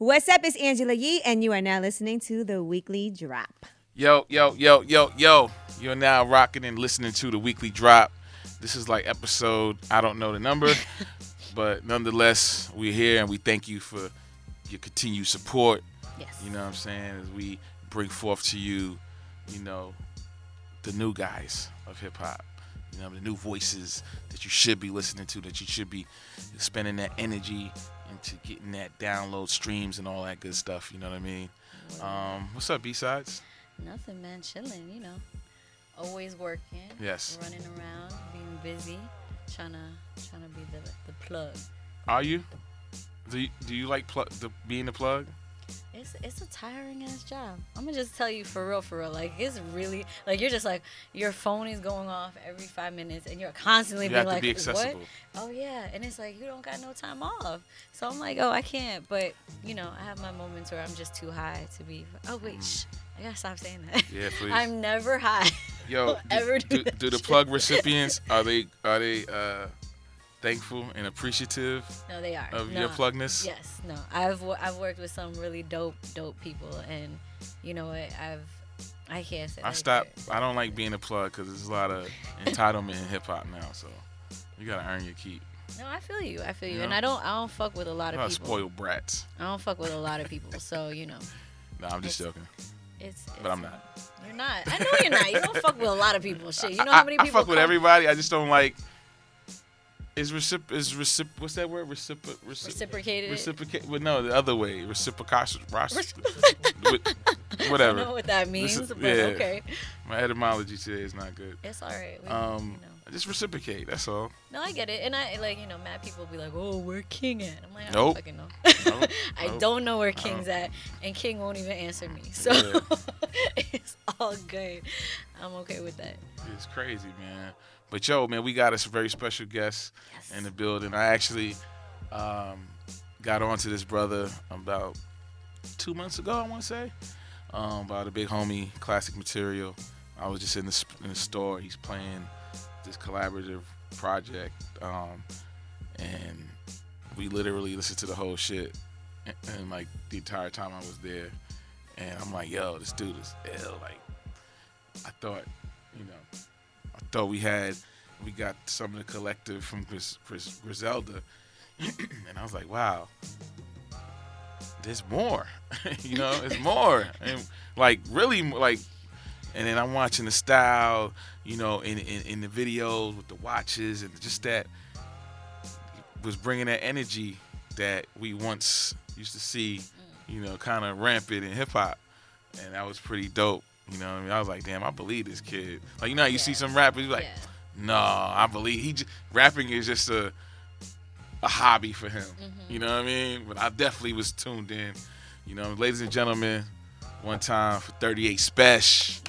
What's up? It's Angela Yee, and you are now listening to the Weekly Drop. Yo, yo, yo, yo, yo. You're now rocking and listening to the weekly drop. This is like episode, I don't know the number, but nonetheless, we're here and we thank you for your continued support. Yes. You know what I'm saying? As we bring forth to you, you know, the new guys of hip hop. You know, the new voices that you should be listening to, that you should be spending that energy into getting that download streams and all that good stuff. You know what I mean? Um, what's up, B sides? Nothing, man. Chilling, you know. Always working. Yes. Running around, being busy, trying to trying to be the the plug. Are you? Do you, do you like pl- the, being the plug? It's it's a tiring ass job. I'm gonna just tell you for real, for real. Like it's really like you're just like your phone is going off every five minutes, and you're constantly You being like. "What? Oh yeah," and it's like you don't got no time off. So I'm like, "Oh, I can't." But you know, I have my moments where I'm just too high to be. Oh wait, shh, I gotta stop saying that. Mm. Yeah, please. I'm never high. Yo, Don't do, ever do do, do the plug recipients are they are they uh, thankful and appreciative No, they are. of no. your plugness? Yes, no. I've I've worked with some really dope dope people, and you know what? I've I can't say. I stopped. I don't like being a plug because there's a lot of entitlement in hip hop now. So you gotta earn your keep. No, I feel you. I feel you, Yeah. and I don't I don't fuck with a lot of people. spoiled brats. I don't fuck with a lot of people, so you know, No, I'm just It's- joking. it's. it's But I'm not. You're not. I know you're not. You don't fuck with a lot of people. Shit. You know I, how many people. I fuck with everybody. I just don't like. Is recip is recip what's that word? Recipro recip Reciprocated. reciprocate. Well, no, the other way. Reciprocation. I whatever. don't know what that means, but yeah. okay, My etymology today is not good. it's all right. We, Um, you know. just reciprocate. That's all. No, I get it, and I like you know, mad people be like, "Oh, where King at?" I'm like, I Nope. don't fucking know. Nope. I Nope. don't know where King's at, and King won't even answer me. So Yeah. it's all good. I'm okay with that. It's crazy, man. But yo, man, we got us a very special guest Yes. in the building. I actually um, got onto this brother about two months ago. I want to say um, about a big homie, classic material. I was just in the in the store. He's playing this collaborative project, um, and we literally listened to the whole shit, and, and like the entire time I was there. And I'm like, yo, this dude is ill. Like, I thought, you know, I thought we had, we got some of the collective from Gris, Gris, Griselda, and I was like, wow, there's more, you know, it's more, and like really, like, and then I'm watching the style, you know, in, in in the videos with the watches and just that was bringing that energy that we once used to see, mm. you know, kind of rampant in hip hop, and that was pretty dope. You know, what I mean, I was like, damn, I believe this kid. Like, you know, how you see some rappers you like, yeah. no, I believe he j- rapping is just a a hobby for him. Mm-hmm. You know what I mean? But I definitely was tuned in. You know, ladies and gentlemen, one time for 38 Spesh.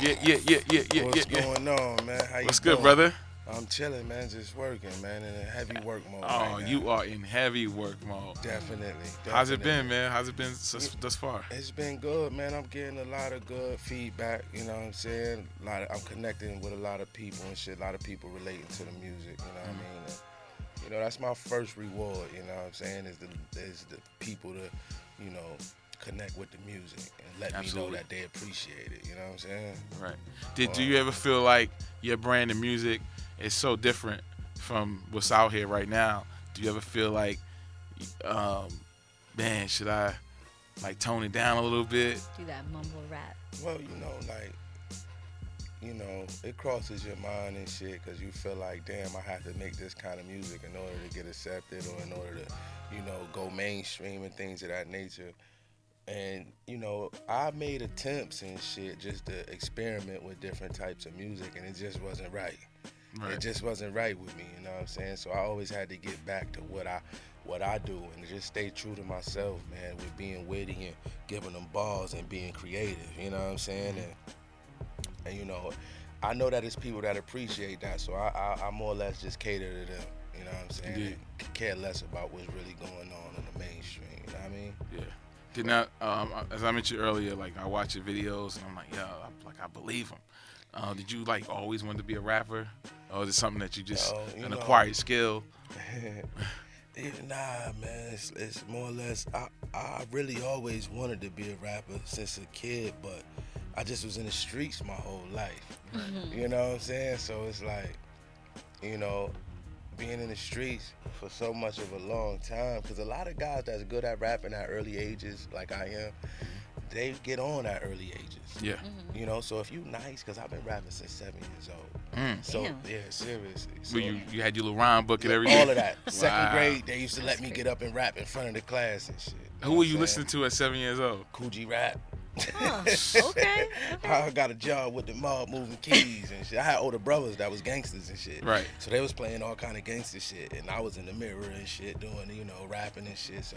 Yeah, yeah, yeah, yeah, yeah, What's yeah, yeah. going on, man? How you What's good, doing? brother? I'm chilling, man. Just working, man, in a heavy work mode. Oh, right you are in heavy work mode. Definitely, How's it been, man? How's it been thus, thus far? It's been good, man. I'm getting a lot of good feedback. You know what I'm saying? A lot of, I'm connecting with a lot of people and shit. A lot of people relating to the music. You know what I mm-hmm. mean? And, you know, that's my first reward. You know what I'm saying? Is the is the people to, you know, connect with the music and let me know that they appreciate it. You know what I'm saying? Right. Did do you ever feel like your brand of music is so different from what's out here right now? Do you ever feel like, um, man, should I like tone it down a little bit? Do that mumble rap. Well, you know, like, you know, it crosses your mind and shit because you feel like, damn, I have to make this kind of music in order to get accepted or in order to, you know, go mainstream and things of that nature. And, you know, I made attempts and shit just to experiment with different types of music and it just wasn't right. It just wasn't right with me, you know what I'm saying? So I always had to get back to what I what I do and just stay true to myself, man, with being witty and giving them balls and being creative, you know what I'm saying? And and you know, I know that it's people that appreciate that, so I I, I more or less just cater to them, you know what I'm saying? And care less about what's really going on in the mainstream, you know what I mean? Yeah. Did not, um, as I mentioned earlier, like I watch your videos and I'm like, yo, I, like I believe him. Uh, did you like always want to be a rapper, or is it something that you just Yo, you an know- acquired skill? Nah, man. It's, it's more or less. I I really always wanted to be a rapper since a kid, but I just was in the streets my whole life. You know what I'm saying? So it's like, you know, being in the streets for so much of a long time. Because a lot of guys that's good at rapping at early ages, like I am, they get on at early ages. Yeah. You know, so if you nice, because I've been rapping since seven years old. Mm. So Damn. yeah, seriously. So, Where you, you had your little rhyme book and yeah, everything. all of that. Second Wow. grade, they used to let me crazy. get up and rap in front of the class and shit. Who were you listening to at seven years old? Kool G Rap. Huh, okay. I got a job with the mob moving keys and shit. I had older brothers that was gangsters and shit. Right. So they was playing all kind of gangster shit, and I was in the mirror and shit, doing you know rapping and shit. So,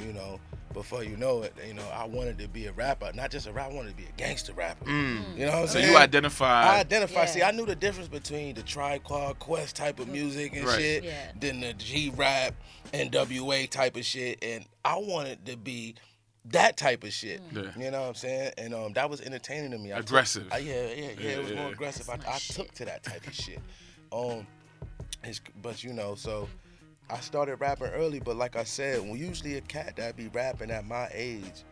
you know, before you know it, you know, I wanted to be a rapper, not just a rapper. I wanted to be a gangster rapper. Mm. You know what I'm So saying? you identify. I identified. identify. Yeah. See, I knew the difference between the Tribe Called Quest type of music and Right. shit, Yeah. then the G rap, NWA type of shit, and I wanted to be that type of shit. Yeah. You know what I'm saying? And um, that was entertaining to me. I took- Aggressive. I- yeah, yeah, yeah, It was more aggressive. I, I took to that type of shit. Um, it's, but you know, so I started rapping early. But like I said, when usually a cat that be rapping at my age,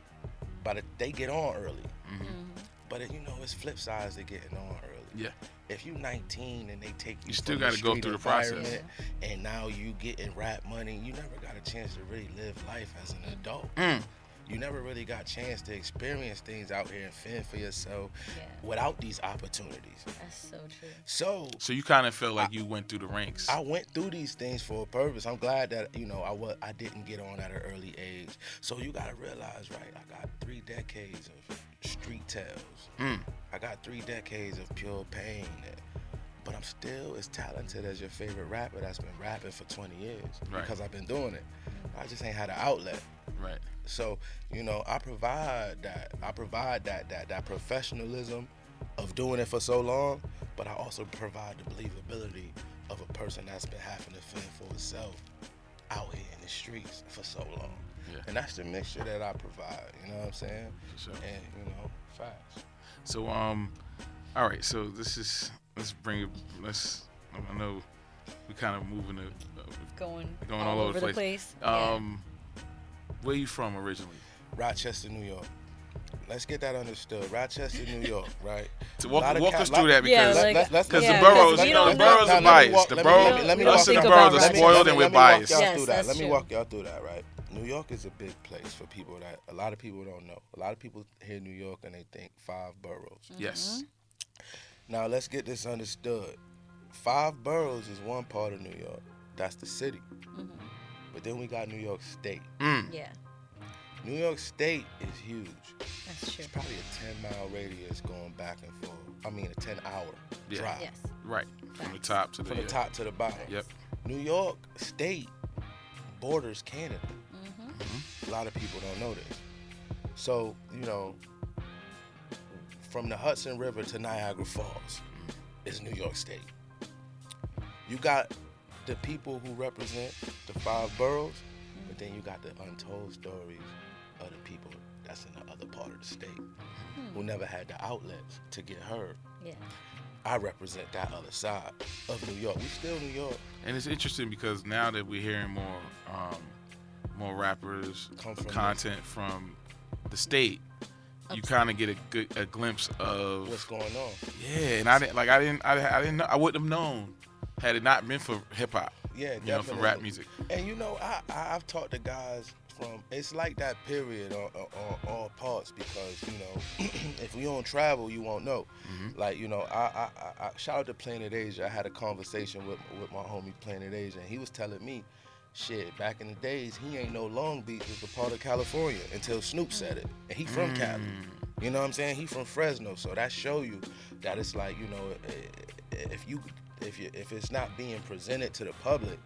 by the they get on early. Mm-hmm. But it, you know, it's flip sides to getting on early Yeah. if you 19 and they take you, You still gotta go through the process. and now you getting rap money, you never got a chance to really live life as an adult. Mm. You never really got a chance to experience things out here and fend for yourself Yeah. without these opportunities. That's so true. So So you kind of felt like you went through the ranks. I went through these things for a purpose. I'm glad that you know I was I didn't get on at an early age. So you gotta realize, right? I got three decades of street tales. Mm. I got three decades of pure pain. But I'm still as talented as your favorite rapper that's been rapping for 20 years Right. because I've been doing it. I just ain't had an outlet. Right. So, you know, I provide that. I provide that that that professionalism of doing it for so long, but I also provide the believability of a person that's been having to fend for itself out here in the streets for so long. Yeah. And that's the mixture that I provide, you know what I'm saying? For sure. And, you know, facts. So um, all right. So this is let's bring it. Let's. I know we kind of moving to uh, Going, going all, over the place. Um, where you from originally? Rochester, New York. Let's get that understood. Rochester, New York, right? To walk, walk cat- us through that Yeah, because like- Let's- let's- because Yeah, the boroughs, you you know, the boroughs are Now, let me biased. The boroughs, let me- let us walk- and the boroughs are spoiled and we're let me walk biased. y'all Yes, through that. Let me walk y'all through that, right? New York is a big place for people that a lot of people don't know. A lot of people hear New York and they think five boroughs. Yes. Now let's get this understood. Five boroughs is one part of New York. That's the city. But then we got New York State. Mm. Yeah, New York State is huge. that's true. It's probably a 10 mile radius going back and forth. I mean, a 10 hour Yeah. drive Yes. Right. From the top to the. from the top to the bottom. Yep. New York State borders Canada. Mm-hmm. A lot of people don't know this. So, you know, from the Hudson River to Niagara Falls is New York State. You got the people who represent the five boroughs, but then you got the untold stories of the people that's in the other part of the state who never had the outlets to get heard. Yeah. I represent that other side of New York. We still New York. And it's interesting because now that we're hearing more, um, more rappers Come from the- content from the state, you kind of get a good a glimpse of What's going on? yeah. And I didn't like I didn't I, I didn't know I wouldn't have known had it not been for hip hop. Yeah, You know, for rap music. And you know, I, I I've talked to guys from. It's like that period on, on, on all parts because you know, if you don't travel, you won't know. Mm-hmm. Like you know, I, I, I, I shout out to Planet Asia. I had a conversation with with my homie Planet Asia, and he was telling me, shit, back in the days, he ain't no Long Beach was a part of California until Snoop said it, and he from Cali. Mm. You know what I'm saying? He from Fresno, so that show you that it's like you know, if you if you if it's not being presented to the public,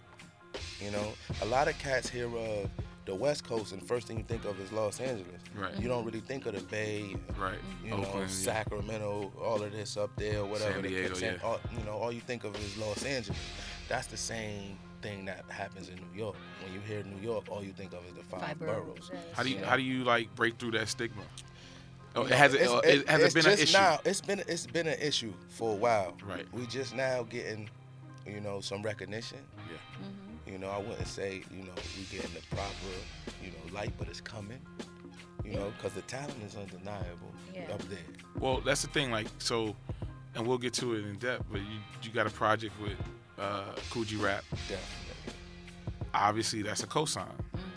you know, a lot of cats hear of the West Coast, and first thing you think of is Los Angeles. Right. You don't really think of the Bay, Right. you know, Oakland, yeah. Sacramento, all of this up there, whatever. San Diego, San- yeah. all, you know, all you think of is Los Angeles. That's the same thing that happens in New York. When you hear New York, all you think of is the five, Five boroughs. boroughs. yeah, How do you Yeah. how do you like break through that stigma? Oh, it has it, it's- uh, it, has it's it been an issue? Now, it's been it's been an issue for a while. Right. We just now getting, you know, some recognition. Yeah. You know, I wouldn't say you know we getting the proper you know light, but it's coming. You know, because the talent is undeniable Yeah. up there. Well, that's the thing. Like so, and we'll get to it in depth. But you you got a project with uh, Kool G Rap. Definitely. Obviously, that's a cosign.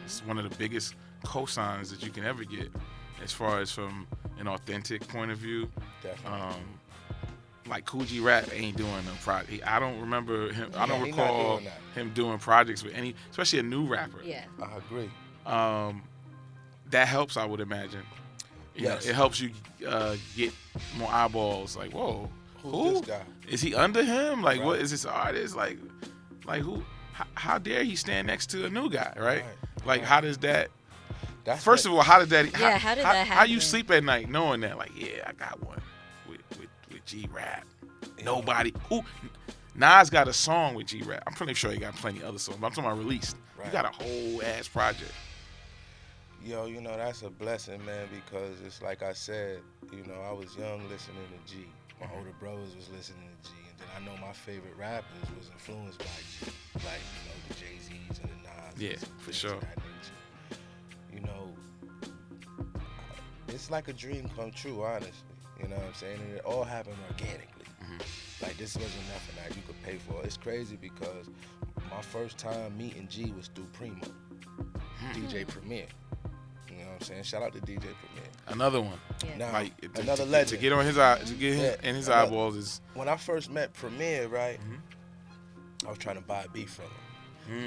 It's one of the biggest cosigns that you can ever get, as far as from an authentic point of view. Definitely. Um, like Kool G Rap ain't doing no project. I don't remember him. I don't Yeah, he not recall doing him doing projects with any, especially a new rapper. Yeah. I agree. um, that helps. I would imagine. You Yes. know, it helps you uh, get more eyeballs. Like, whoa, Who's who this guy? is he under him? Like, what Right. is this artist? Like, like who? How, how dare he stand next to a new guy? Right? Right, Like, right. how does that? That's First of all, how did that? Yeah, how did that How you sleep at night knowing that? Like, yeah, I got one with with, with G Rap. Nobody. Who? Nas got a song with G Rap. I'm pretty sure he got plenty other songs. But I'm talking about released. He Right. got a whole ass project. Yo, you know, that's a blessing, man, because it's like I said, you know, I was young listening to G. My older brothers was listening to G. And then I know my favorite rappers was influenced by G. Like, you know, the Jay-Z's and the Nas. Yeah, and for sure. You know, it's like a dream come true, honestly. You know what I'm saying? And it all happened organically. Mm-hmm. Like, this wasn't nothing that you could pay for. It's crazy because my first time meeting G was through Primo, Hmm. DJ Premier. You know what I'm saying? Shout out to DJ Premier. Another one. Yeah. Now, Like to, another to, legend. to get on his eye, to get him Yeah, in his another- eyeballs is when I first met Premier, right, Mm-hmm. I was trying to buy a beat from him.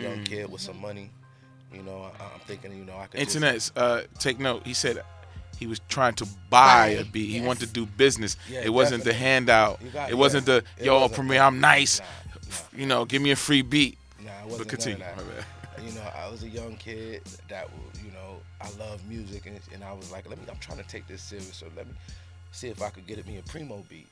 Mm. Young kid with some money. You know, I, I'm thinking, you know, I could. just- internet. Uh, take note. He said he was trying to buy a Buy, beat. He wanted to do business. Yeah, it wasn't the handout. Got- it wasn't yeah. the yo Premier. I'm nice. Nah, nah. You know, give me a free beat. Nah, it But wasn't continue. None My of that. bad. You know, I was a young kid that, w- you know, I love music, and, and I was like, let me, I'm trying to take this serious, so let me see if I could get it me a primo beat.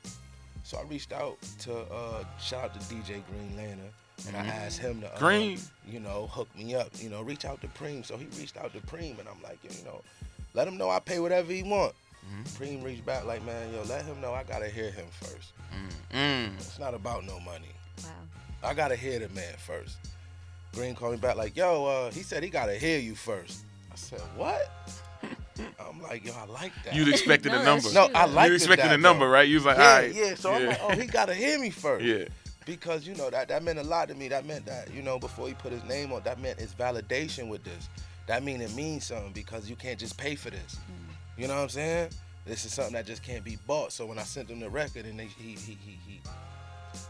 So I reached out to, uh, shout out to DJ Green Lantern, and I asked him to, uh, Mm-hmm. Green. you know, hook me up, you know, reach out to Preem. So he reached out to Preem, and I'm like, you know, let him know I pay whatever he want. Mm-hmm. Preem reached back like, man, yo, let him know I gotta hear him first. Mm. It's not about no money. Wow. I gotta hear the man first. Green called me back like, yo, uh, he said he gotta hear you first. I said, what? I'm like, yo, I like that. You'd expected No, a number. no, I You like you expected that, a number, though. right? You was like, Yeah, all right. yeah. So I'm like, oh, he gotta hear me first. yeah. Because you know that that meant a lot to me. That meant that you know before he put his name on, that meant it's validation with this. That mean it means something because you can't just pay for this. You know what I'm saying? This is something that just can't be bought. So when I sent him the record and they, he he he he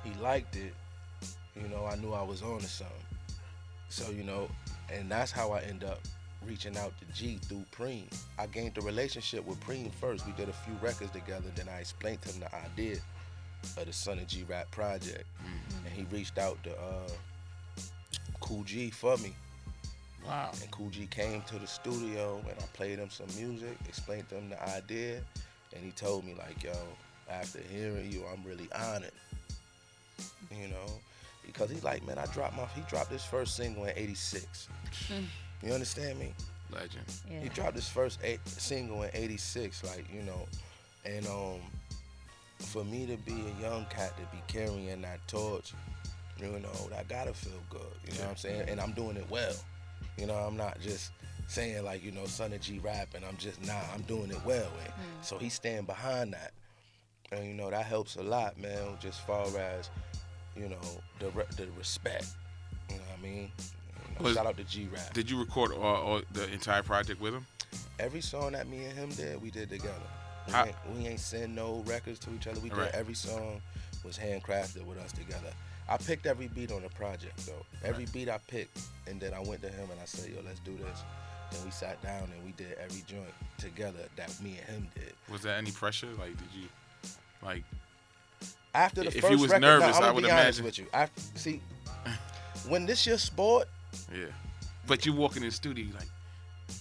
he liked it, you know, I knew I was on to something. So you know, and that's how I end up reaching out to G through Preem. I gained the relationship with Preem first. We did a few records together. Then I explained to him the idea of the Son of G Rap project, and he reached out to uh, Kool G for me. Wow. And Kool G came to the studio and I played him some music, explained to him the idea, and he told me like, yo, after hearing you, I'm really honored. You know, because he's like, man, I dropped my he dropped his first single in '86. You understand me? Legend. Yeah. He dropped his first eight, single in '86, like you know, and um, for me to be a young cat to be carrying that torch, you know, I gotta feel good. You know what I'm saying? And I'm doing it well. You know, I'm not just saying like you know, son of G rap, and I'm just nah, I'm doing it well. And so he's stand behind that, and you know that helps a lot, man. Just far as you know the re- the respect. You know what I mean? You know, shout out to G rap. Did you record all, all the entire project with him? Every song that me and him did, we did together. We, How- ain't, we ain't send no records to each other. We did Right. every song was handcrafted with us together. I picked every beat on the project though. Every beat I picked, and then I went to him and I said, "Yo, let's do this." Then we sat down and we did every joint together that me and him did. Was there any pressure? Like, did you, like, After the If you first was record, nervous, now, I'm gonna would be honest imagine. with you. I see when this your sport. yeah? But you walk in the studio you like,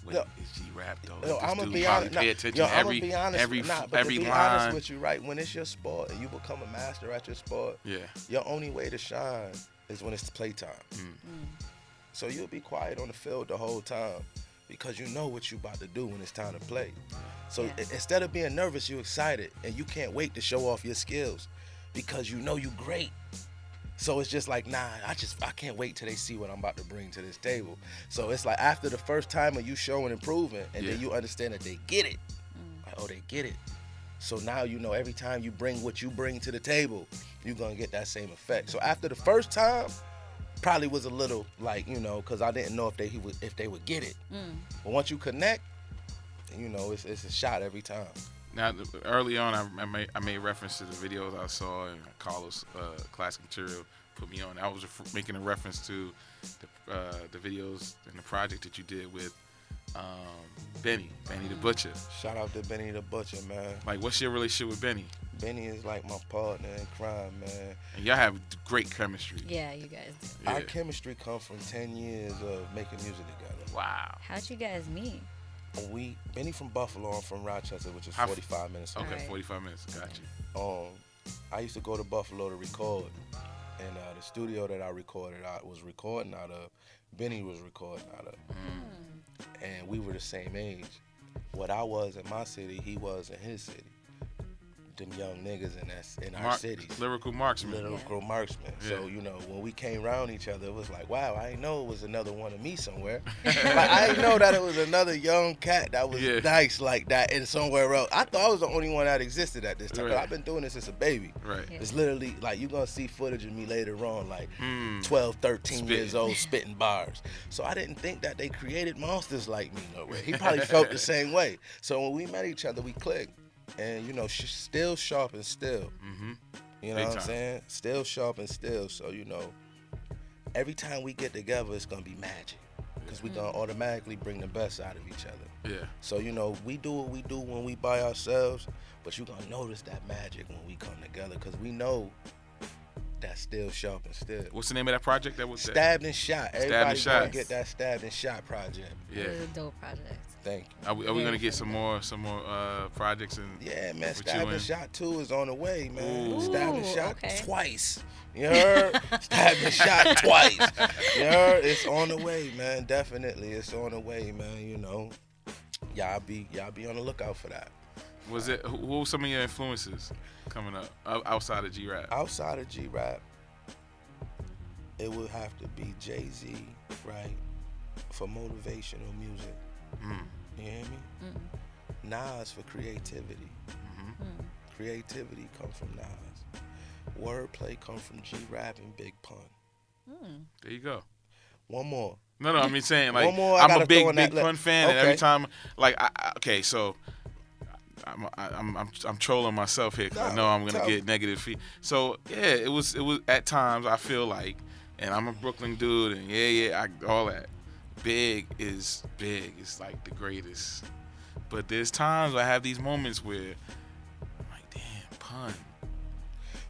wait, Yo, is G rap though? Yo, I'm gonna be honest. Pay nah, attention yo, to I'm every, gonna be honest. every, nah, but every to be line. honest with you, right? When it's your sport and you become a master at your sport, yeah. your only way to shine is when it's playtime. Mm. So you'll be quiet on the field the whole time because you know what you about to do when it's time to play. So Yeah. instead of being nervous, you're excited and you can't wait to show off your skills because you know you great. So it's just like, nah, I just I can't wait till they see what I'm about to bring to this table. So it's like after the first time of you showing improvement, and then you understand that they get it. Mm. Like, oh, they get it. So now you know every time you bring what you bring to the table, you're gonna get that same effect. So after the first time, probably was a little like you know, cause I didn't know if they he would if they would get it. Mm. But once you connect, you know, it's it's a shot every time. Now, early on, I, I made I made reference to the videos I saw and Carlos uh, classic material put me on. I was ref- making a reference to the, uh, the videos and the project that you did with um, Benny, Benny the Butcher. Shout out to Benny the Butcher, man. Like, what's your relationship with Benny? Benny is like my partner in crime, man. And y'all have great chemistry. Yeah, you guys do. Yeah. Our chemistry comes from 10 years of making music together. Wow. How'd you guys meet? We Benny from Buffalo, I'm from Rochester, which is How f- 45 minutes away. Okay, Alright. 45 minutes. Got you. Um, I used to go to Buffalo to record, and uh, the studio that I recorded out was recording out of. Benny was recording out of, and we were the same age. What I was in my city, he was in his city. Them young niggas in that in our Mark- cities. lyrical marksman. lyrical marksman. So Yeah. you know, when we came around each other, it was like, wow, I didn't know it was another one of me somewhere. like I didn't know that it was another young cat that was Yeah. nice like that in somewhere else. I thought I was the only one that existed at this time. Right. I've been doing this since a baby. Right. Yeah. It's literally like you're gonna see footage of me later on, like Mm. 12, 13 Spitting. years old, spitting bars. So I didn't think that they created monsters like me no way. He probably felt the same way. So when we met each other, we clicked. And you know, sh- still sharp and still. Mm-hmm. You know Big what I'm saying? Still sharp and still. So, you know, every time we get together, it's going to be magic. Because we're going to automatically bring the best out of each other. Yeah. So, you know, we do what we do when we by ourselves, but you're going to notice that magic when we come together because we know that still sharp and still. What's the name of that project? That was that? Stabbed and shot. and Everybody going shot. to get that stabbed and shot project. Yeah. It was a dope project. Thank. Are we, are we Very gonna get some more some more uh, projects and Yeah, man, With Stab and and- Shot 2 is on the way, man. Ooh. Stab and Shot okay. twice. You heard? Stab and Shot twice. You heard? It's on the way, man. Definitely, it's on the way, man. You know, y'all be y'all be on the lookout for that. was it who, who were some of your influences coming up outside of G Rap? Outside of G Rap, it would have to be Jay Z, right? For motivational music. Mm. You hear me? Nas for creativity. Mhm. Creativity comes from Nas. Wordplay comes from G Rap and Big Pun. There you go. One more. No, no, I mean saying like One more I I'm a big big that Pun fan, and every time like I, I, okay, so I'm, I- I'm I'm I'm trolling myself here because I know I'm gonna tell get negative feed. So yeah, it was it was at times I feel like, and I'm a Brooklyn dude, and yeah yeah I, all that. Big is big. It's like the greatest. But there's times I have these moments where I'm like, damn, Pun.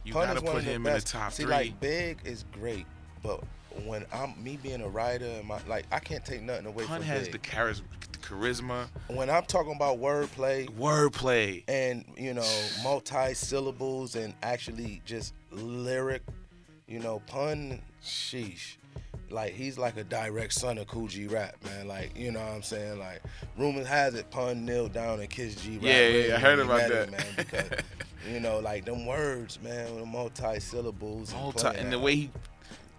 You Pun gotta put him in the top See, three. like Big is great, but when I'm me being a writer and my like, I can't take nothing away Pun from has Big. the charisma, the charisma, when I'm talking about wordplay wordplay. and you know multi syllables and actually just lyric, you know, Pun, sheesh. Like he's like a direct son of Kool G Rap, man. Like you know what I'm saying. Like rumors has it, Pun knelt down and kissed G Rap. Yeah, yeah, really I heard when he about met him, that. man. Because you know, like them words, man, with the multi syllables Multi, playing and the that. way he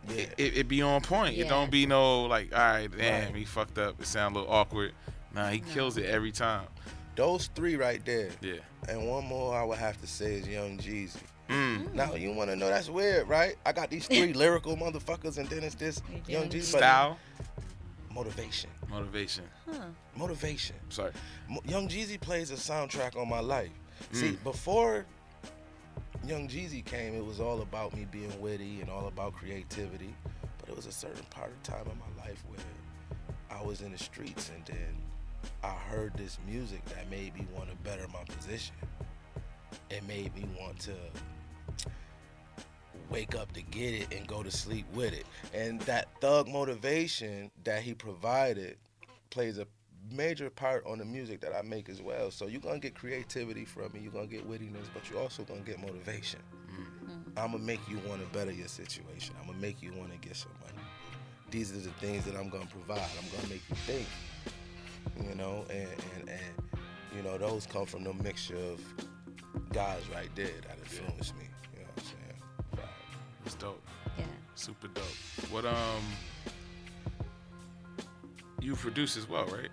yeah. it, it, it be on point. It don't be no like, all right, damn, Right. he fucked up. It sound a little awkward. Nah, he No. kills it every time. Those three right there. Yeah. And one more I would have to say is Young Jeezy. Mm. Now you want to know that's weird, right? I got these three lyrical motherfuckers, and then it's this Yeah. Young Jeezy. Style, Motivation, motivation. Huh. motivation. Sorry. Mo- Young Jeezy plays a soundtrack on my life. See, Mm. before Young Jeezy came, it was all about me being witty and all about creativity. But it was a certain part of time in my life where I was in the streets and then I heard this music that made me want to better my position. It made me want to wake up to get it and go to sleep with it. And that thug motivation that he provided plays a major part on the music that I make as well. So you're gonna get creativity from me, you're gonna get wittiness, but you're also gonna get motivation. Mm. I'm gonna make you wanna better your situation. I'm gonna make you wanna get some money. These are the things that I'm gonna provide. I'm gonna make you think. You know, and and, and you know, those come from the mixture of guys right there that influenced me. Super dope. What um you produce as well, right?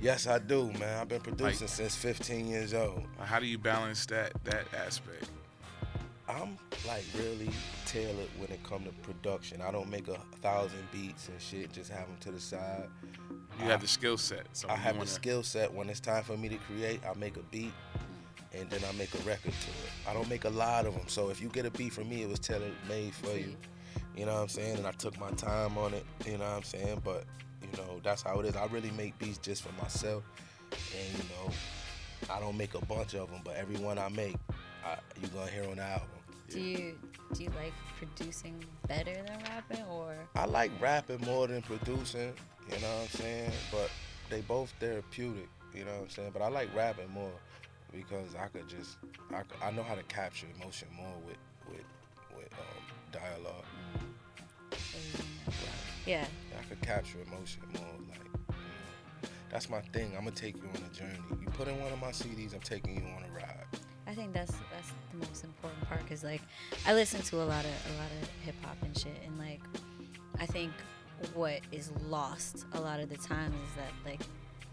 Yes, I do, man. I've been producing since 15 years old. How do you balance that that aspect? I'm like really tailored when it come to production. I don't make a thousand beats and shit. Just have them to the side. You have the skill set. So I have the wanna- skill set. When it's time for me to create, I make a beat, and then I make a record to it. I don't make a lot of them. So if you get a beat from me, it was tailor made for you. You know what I'm saying? And I took my time on it. You know what I'm saying? But you know that's how it is. I really make beats just for myself, and you know I don't make a bunch of them, but every one I make, I, you gonna hear on the album. Do you do you like producing better than rapping or I like rapping more than producing, you know what I'm saying? But they both therapeutic, you know what I'm saying? But I like rapping more because I could just, I, I know how to capture emotion more with, with, with um, yeah? I could capture emotion more, like, you know. That's my thing. I'm gonna take you on a journey. You put in one of my CDs, I'm taking you on a ride. I think that's that's the most important part because like I listen to a lot of a lot of hip hop and shit, and like I think what is lost a lot of the time is that like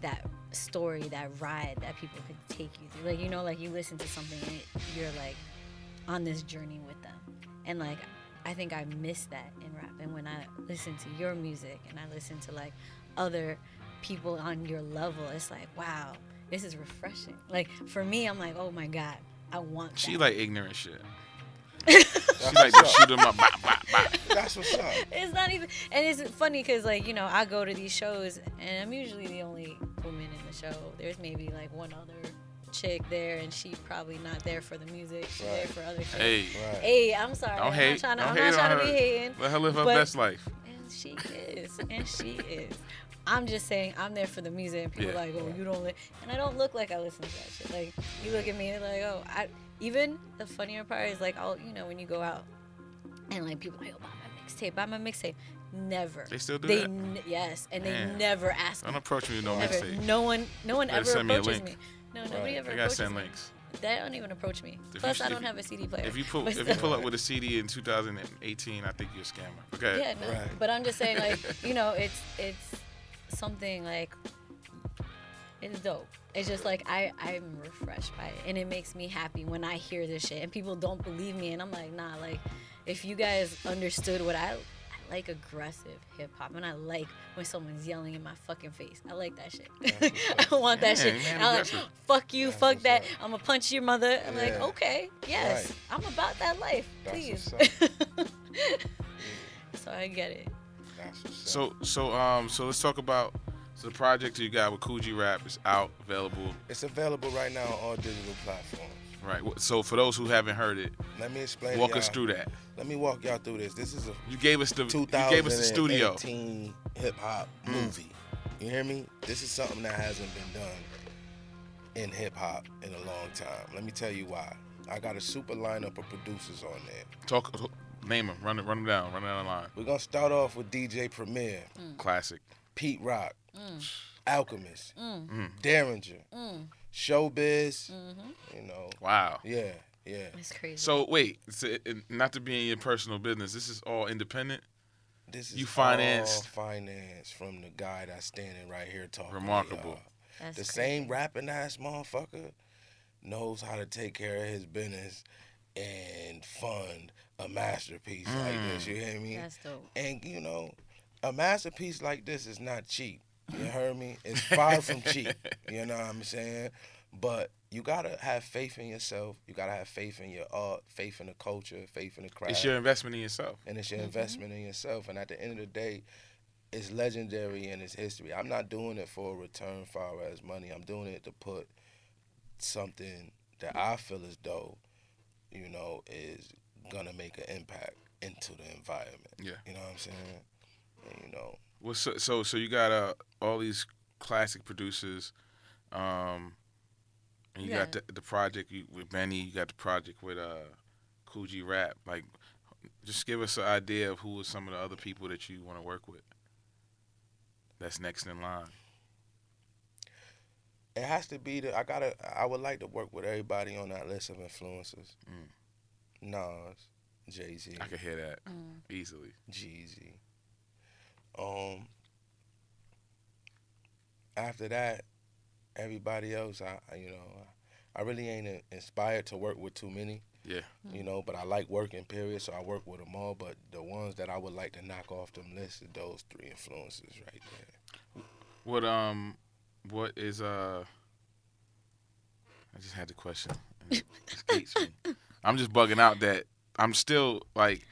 that story, that ride that people could take you through. Like you know, like you listen to something and it, you're like on this journey with them, and like I think I miss that. And when I listen to your music and I listen to like other people on your level, it's like wow, this is refreshing. Like for me, I'm like, oh my god, I want. She that. like ignorant shit. That's She like to shoot them up. Bop, bop, bop. That's what's up. it's not even, and it's funny because like you know I go to these shows and I'm usually the only woman in the show. There's maybe like one other chick there, and she probably not there for the music. She's there for other shit. Hey, Right. Hey, I'm sorry. don't I'm hate. not trying to, don't I'm hate not trying to be hating. Let her live her but- best life. And she is, and she is. I'm just saying, I'm there for the music, and people Yeah. like, oh, you don't, li-. and I don't look like I listen to that shit. Like, you look at me and like, oh, I. Even the funnier part is like, I'll, you know, when you go out, and like people like, oh, buy my mixtape, buy my mixtape. Never. They still do They that? n- yes, and they never ask Don't me. approach me with no mixtape. No one, no one Better ever send me a approaches me. No, nobody Right. ever They gotta send me. links. They don't even approach me. If you- Plus, I don't have a CD player. If you pull if you pull up with a CD in 2018, I think you're a scammer. Okay. Yeah, no. Right. But I'm just saying, like, you know, it's it's something like it's dope. It's just like I I'm refreshed by it, and it makes me happy when I hear this shit, and people don't believe me, and I'm like, nah, like, if you guys understood what I. I like aggressive hip hop, and I like when someone's yelling in my fucking face. I like that shit. I want that Yeah, shit. man, And I'm like, fuck you, That's fuck that. up. I'm gonna punch your mother. I'm like, okay, yes, Right. I'm about that life, That's please. so I get it. That's what's up. So so um so let's talk about so the project you got with Kool G Rap is out available. it's available right now on all digital platforms. Right. So for those who haven't heard it, Let me explain. walk y'all. us through that. Let me walk y'all through this. This is a You gave us the you gave us the studio. 2018 hip hop Mm. movie. You hear me? This is something that hasn't been done in hip hop in a long time. Let me tell you why. I got a super lineup of producers on there. Talk name them, run it run them down, run it down the line. We're gonna start off with DJ Premier, Classic. Pete Rock, Mm. Alchemist, Mm. Daringer, Mm. Showbiz. Mm-hmm. You know, Wow. yeah, yeah. It's crazy. So wait, so it- it- not to be in your personal business. This is all independent. This is You financed- all finance from the guy that's standing right here talking. to Remarkable. y'all. That's the crazy. same rapping ass motherfucker knows how to take care of his business and fund a masterpiece like this. You hear me? That's dope. And you know, a masterpiece like this is not cheap. You heard me? It's far from cheap. You know what I'm saying? But you gotta have faith in yourself. You gotta have faith in your art, faith in the culture, faith in the craft It's your investment in yourself. and it's your Mm-hmm. investment in yourself. And at the end of the day, it's legendary in its history. I'm not doing it for a return far as money. I'm doing it to put something that I feel as though, you know, is gonna make an impact into the environment. Yeah. You know what I'm saying? And, you know, Well, so so, so you got uh, all these classic producers, um, and you got the, the project you, with Benny. You got the project with uh, Kool G Rap. Like, just give us an idea of who are some of the other people that you want to work with. That's next in line. it has to be the I gotta I would like to work with everybody on that list of influencers. Mm. Nas, Jay Z, I could hear that easily. Jeezy. Um. After that, everybody else, I, I you know, I, I really ain't inspired to work with too many. Yeah. You know, but I like working. Period. So I work with them all. But the ones that I would like to knock off them list are those three influences right there. What um, what is uh? I just had the question. escapes me. I'm just bugging out that I'm still like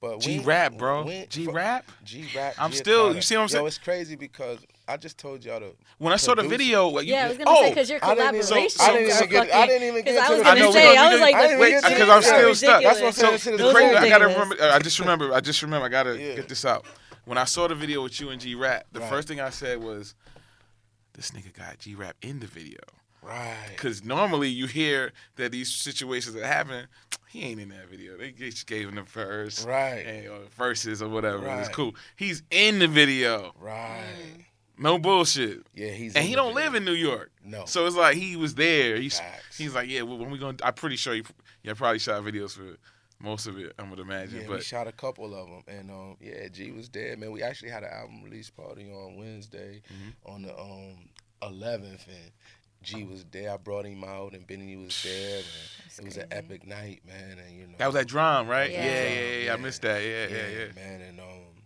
But G rap, bro. G rap. G rap. I'm still- you see what I'm saying? Yo, it's crazy because I just told y'all to. When I saw the Producer. video, like, you, Yeah, I was gonna oh, say because your I didn't even- collaboration. so- I didn't even get- I didn't even get I was gonna know, say, we I gonna was like, that. the I didn't wait, even get to because I'm still stuck. That's what I'm saying. ridiculous. Shit is the crazy. I gotta remember. I just remember. I just remember. I gotta Yeah. get this out. When I saw the video with you and G Rap, the Right. first thing I said was, "This nigga got G Rap in the video." Right. Because normally you hear that these situations that happen, he ain't in that video. They just gave him the verse, Right. and, or verses or whatever. It's cool. He's in the video. Right. No bullshit. Yeah, he's. And he don't video. live in New York. No. So it's like he was there. He's Facts. he's like, yeah. Well, when we gonna? I'm pretty sure you. Yeah, probably shot videos for most of it. I would imagine. Yeah, we shot a couple of them, and um, yeah, G was there, man. We actually had an album release party on Wednesday, Mm-hmm. on the um 11th, and G was there. I brought him out, and Benny was there, and it was an epic night, man. And you know, that was that drum, right? Yeah, Yeah. yeah, yeah. yeah, I missed that. Yeah, yeah, yeah. man. And um,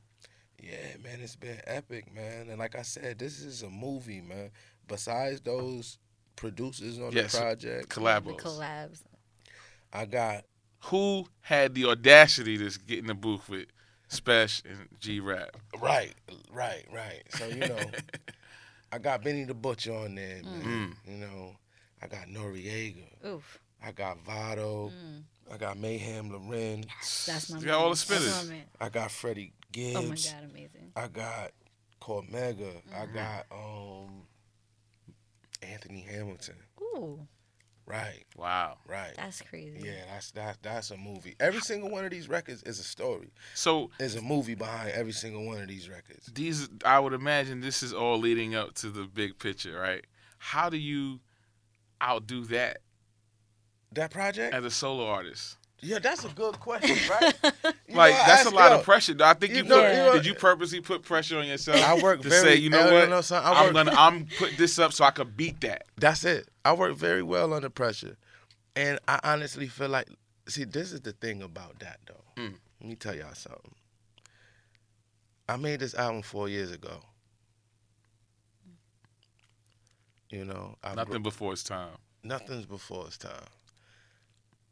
yeah, man, it's been epic, man. And like I said, this is a movie, man. Besides those producers on Yes, the project, The collabs. I got Who had the audacity to get in the booth with Spesh and G Rap? right, right, right. So you know. I got Benny the Butcher on there, Mm. You know, I got Noreaga. Oof. I got Vado. Mm. I got Mayhem Lauren. That's my You got all the man. That's spitters. my man. I got Freddie Gibbs. Oh my god, amazing. I got Cormega. I Mm-hmm. got um Anthony Hamilton. Ooh, Right, Wow. right. that's crazy. yeah, that's that that's a movie. Every single one of these records is a story. So There's a movie behind every single one of these records. these, I would imagine, this is all leading up to the big picture, right? How do you outdo that That project? as a solo artist? Yeah, that's a good question, right? You Like know, I that's a lot yo, of pressure. I think you you, know- put, you know- did you purposely put pressure on yourself? I work to very say, you know what? no, I I'm work- gonna I'm put this up so I could beat that. That's it. I work very well under pressure. And I honestly feel like see, this is the thing about that though. Mm. Let me tell y'all something. I made this album four years ago. You know, I Nothing before it's time. nothing's before its time.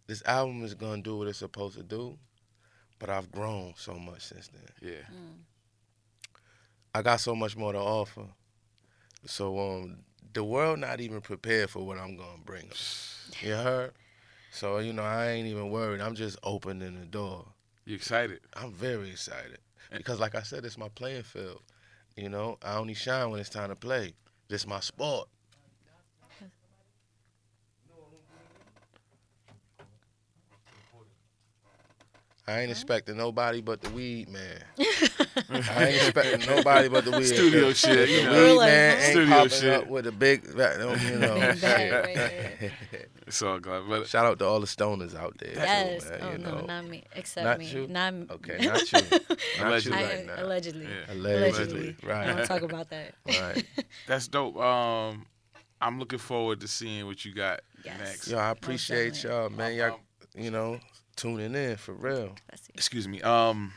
This album is gonna do what it's supposed to do, but I've grown so much since then. Yeah. Mm. I got so much more to offer. So um the world not even prepared for what I'm gonna bring 'em. You heard? So you know I ain't even worried. I'm just opening the door. You excited? I'm very excited because, like I said, it's my playing field. You know, I only shine when it's time to play. This my sport. I ain't expecting nobody but the weed man. I ain't expecting nobody but the weed. Studio the, shit, The you know. weed Like, man ain't Studio popping shit. up with a big, you know. Shit. It's all good. But Shout out to all the stoners out there. too, Yes. man, oh you no, know. not me. Except Not me. you? Not me. Okay, not you. Not Allegedly. you right now. allegedly. yeah. Allegedly. Allegedly. I Right. don't talk about that. Right. That's dope. Um, I'm looking forward to seeing what you got Yes. next. Yo, I appreciate y'all, man. Um, Y'all, um, you know, tuning in for real. Excuse me. Um,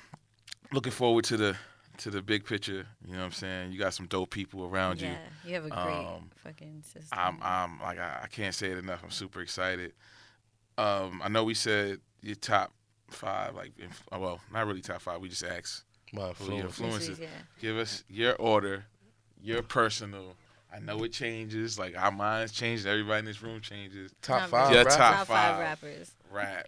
looking forward to the to the big picture. You know what I'm saying? You got some dope people around you. Yeah, you have a great Um, fucking system. I'm I'm like I, I can't say it enough. I'm super excited. Um, I know we said your top five, like inf- oh, well, not really top five. We just asked. My Who your influence. influences? Yeah. Give us your order, your personal. I know it changes. Like our minds change. Everybody in this room changes. Top Not five. really. Yeah, top Top five. five rappers. Rap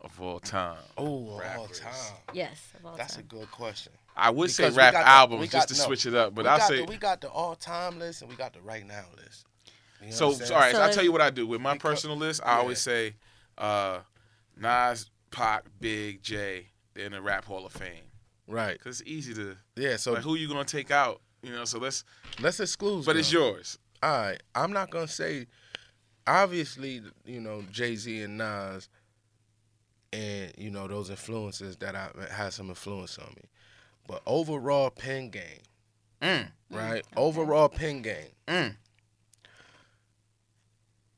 of all time. Oh, of all time. Yes, of all That's a good question. I would say Because we rap got the- albums we just to no. switch it up, but I'll say the, we got the all time list and we got the right now list. You know So, what I'm so, all right, so So I'll tell you what I do with my Because- personal list. I always say, uh, Nas, Pac, Big, J. They're in the Rap Hall of Fame Right. because it's easy to Yeah. So like who you gonna take out. You know, so let's. let's exclude. But it's yours. All right. I'm not gonna say. Obviously, you know Jay Z and Nas and you know those influences that I had some influence on me. But overall pen game, Mm. right? Overall pen game, Mm.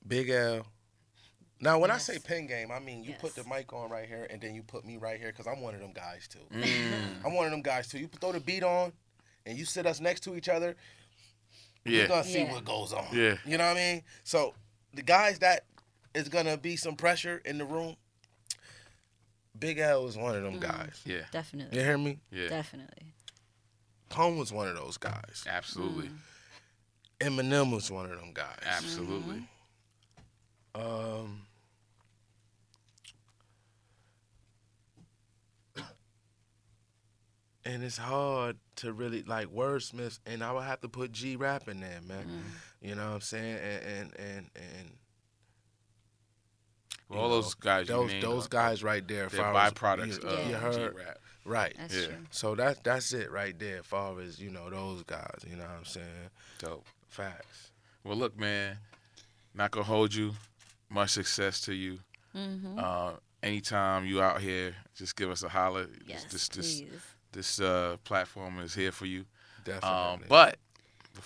Big L. Now, when Yes. I say pen game, I mean you put the mic on right here, and then you put me right here, cause I'm one of them guys too. Mm. I'm one of them guys too. You throw the beat on, and you sit us next to each other. You're gonna see Yeah. what goes on. Yeah. You know what I mean? So the guys that is gonna be some pressure in the room. Big L is one of them guys. Yeah. Definitely. You hear me? Yeah. Definitely. Pun was one of those guys. Absolutely. Eminem was one of them guys. Absolutely. Um, and it's hard to really like wordsmiths, and I would have to put G Rap in there, man. Mm. You know what I'm saying? And and and, and Well, all those guys you those those are- guys right there. They're far byproducts you, of you Yeah. heard G-rap. right. That's Yeah. true. So that that's it right there. As far as you know, those guys. You know what I'm saying? Dope. Facts. Well, look, man, not gonna hold you. Much success to you. Mm-hmm. Uh, anytime you out here, just give us a holler. yes, This this please. this uh, platform is here for you. Definitely. Um, but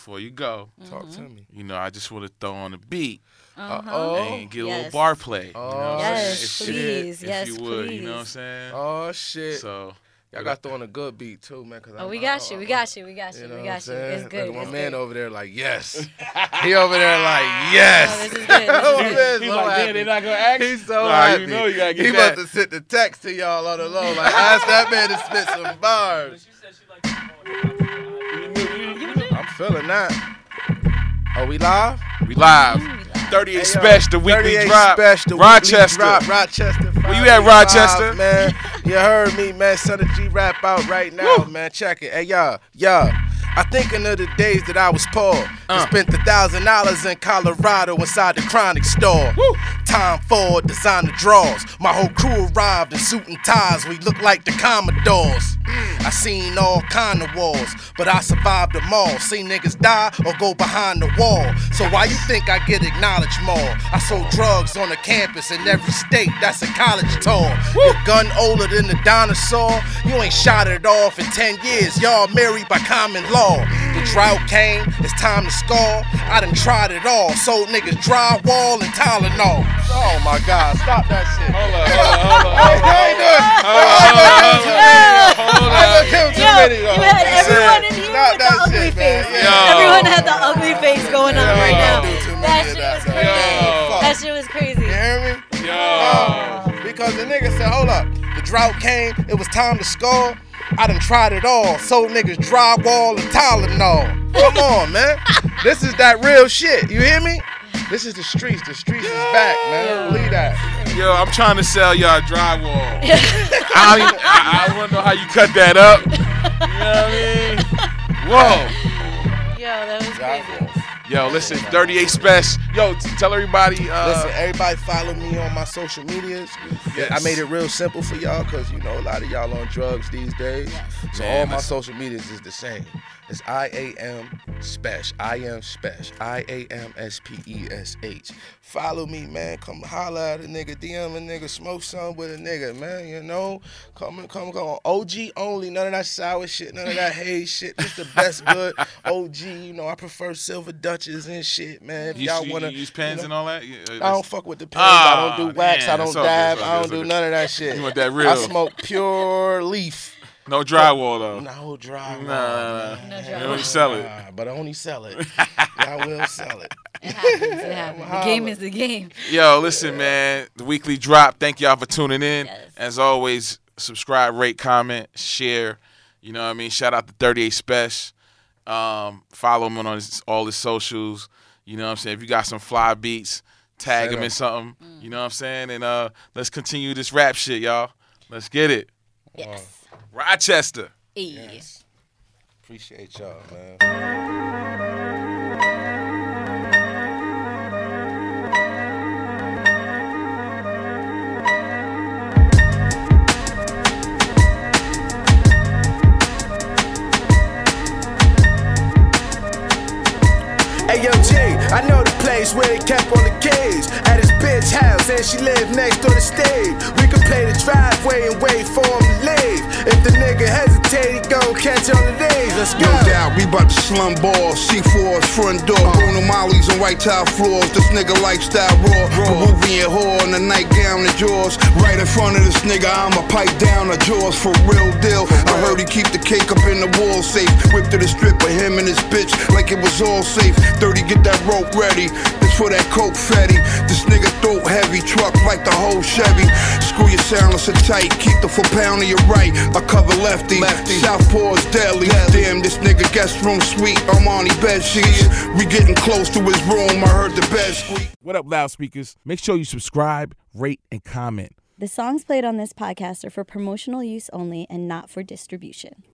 before you go, talk to me. you know, I just want to throw on a beat Uh-huh. oh. and get a little bar play. You know what I'm Yes, saying? If- please. If, yes, you would, please. you know what I'm saying? Oh shit. So Y'all got throwing a good beat too, man. Cause Oh, I'm- we I- got you. We got you. We got you. You know We what got I'm you. It's good. Look, my It's man good. over there like, yes. he over there like, yes. Oh, this is good. This is good. man's He's so like, happy. "Damn, they not gonna ask?" He's so Nah, happy. you know you gotta get he that. must have sent the text to y'all on the low. Like, ask that man to spit some bars. I'm feeling that. Are we live? we live. Mm, 38 Hey, yo, Spesh, the weekly 38 drop. Spesh, Rochester. Weekly drop, Rochester. Where you at, 585, Rochester? Man, you heard me, man. Son of G Rap out right now, man. Check it. Hey, y'all, y'all. I thinking of the days that I was poor. Uh. I spent a thousand dollars in Colorado inside the Chronic store. Time for designer draws. My whole crew arrived in suit and ties. We looked like the Commodores. I seen all kind of wars, but I survived them all. Seen niggas die or go behind the wall. So why you think I get acknowledged more? I sold drugs on the campus in every state. That's a college tour. Your gun older than the dinosaur. You ain't shot it off in 10 years. Y'all married by common law. The drought came, it's time to score. I done tried it all. Sold niggas drywall and Tylenol. Oh my God, stop that shit. Hold on, hold on, hold on. Hey, I ain't doing- Hold I ain't on. gonna give too many, though. you had everyone in here with the ugly face. Everyone had the ugly face going on right now. Don't do too many That shit was crazy. That shit was crazy. You hear me? Yo. Oh, because the nigga said, hold up, the drought came, it was time to score. I done tried it all, sold niggas drywall and Tylenol. Come on, man. This is that real shit. You hear me? This is the streets. The streets is back, man. Believe that. Yo, I'm trying to sell y'all drywall. I, don't I, I want to know how you cut that up. You know what I mean? Whoa. Yo, that was crazy. Yo, listen, 38 Spesh. Yo, t- tell everybody. Uh, Listen, everybody follow me on my social medias. Yes. I made it real simple for y'all because you know a lot of y'all on drugs these days. Yes. So Man, all my listen. social medias is the same. It's I A M Spesh. I am Spesh. I A M S P E S H. Follow me, man. Come holla at a nigga. DM a nigga. Smoke some with a nigga, man. You know, come come come. OG only. None of that sour shit. None of that haze shit. Just the best good OG. You know, I prefer silver Dutches and shit, man. If you, y'all wanna you use pens you and all that? Yeah, I don't fuck with the pens. I Ah, don't do wax. man, I don't all good, dab. I don't do it's none of that shit. You want that real? I smoke pure leaf. No drywall though. No dry. Nah, nah, nah. No You drywall. only sell it. Nah, but I only sell it. I will sell it. It happens. It happens. The game is the game. Yo, listen, man. The weekly drop. Thank y'all for tuning in. Yes. As always, subscribe, rate, comment, share. You know what I mean? Shout out to 38 Spesh. Um, follow him on his, all his socials. You know what I'm saying? If you got some fly beats, tag Send him in 'em. something. You know what I'm saying? And uh, let's continue this rap shit, y'all. Let's get it. Yes. Rochester. Hey. Yes. Appreciate y'all, man. Place where they kept all the kids. At his bitch house, and she lived next door to stage. We could play the driveway and wait for him to leave. If the nigga hesitate, he gon' catch on the days. Let's go. No doubt, we bout to slum ball. C4's front door. Uh. Bruno Magli's on white tile floors. This nigga lifestyle raw. Peruvian whore in the nightgown the jaws. Right in front of this nigga, I'ma pipe down the jaws for real deal. I heard he keep the cake up in the wall safe. Whip to the strip of him and his bitch like it was all safe. 30, get that rope ready. This for that coke fatty. This nigga throat heavy, truck like the whole Chevy. Screw your silencer tight, keep the foot pound to your right. I cover lefty. lefty. Southpaw is deadly. deadly. Damn, this nigga guest room sweet. Armani bed sheets. We getting close to his room. I heard the bed squeak. What up, loudspeakers? Make sure you subscribe, rate, and comment. The songs played on this podcast are for promotional use only and not for distribution.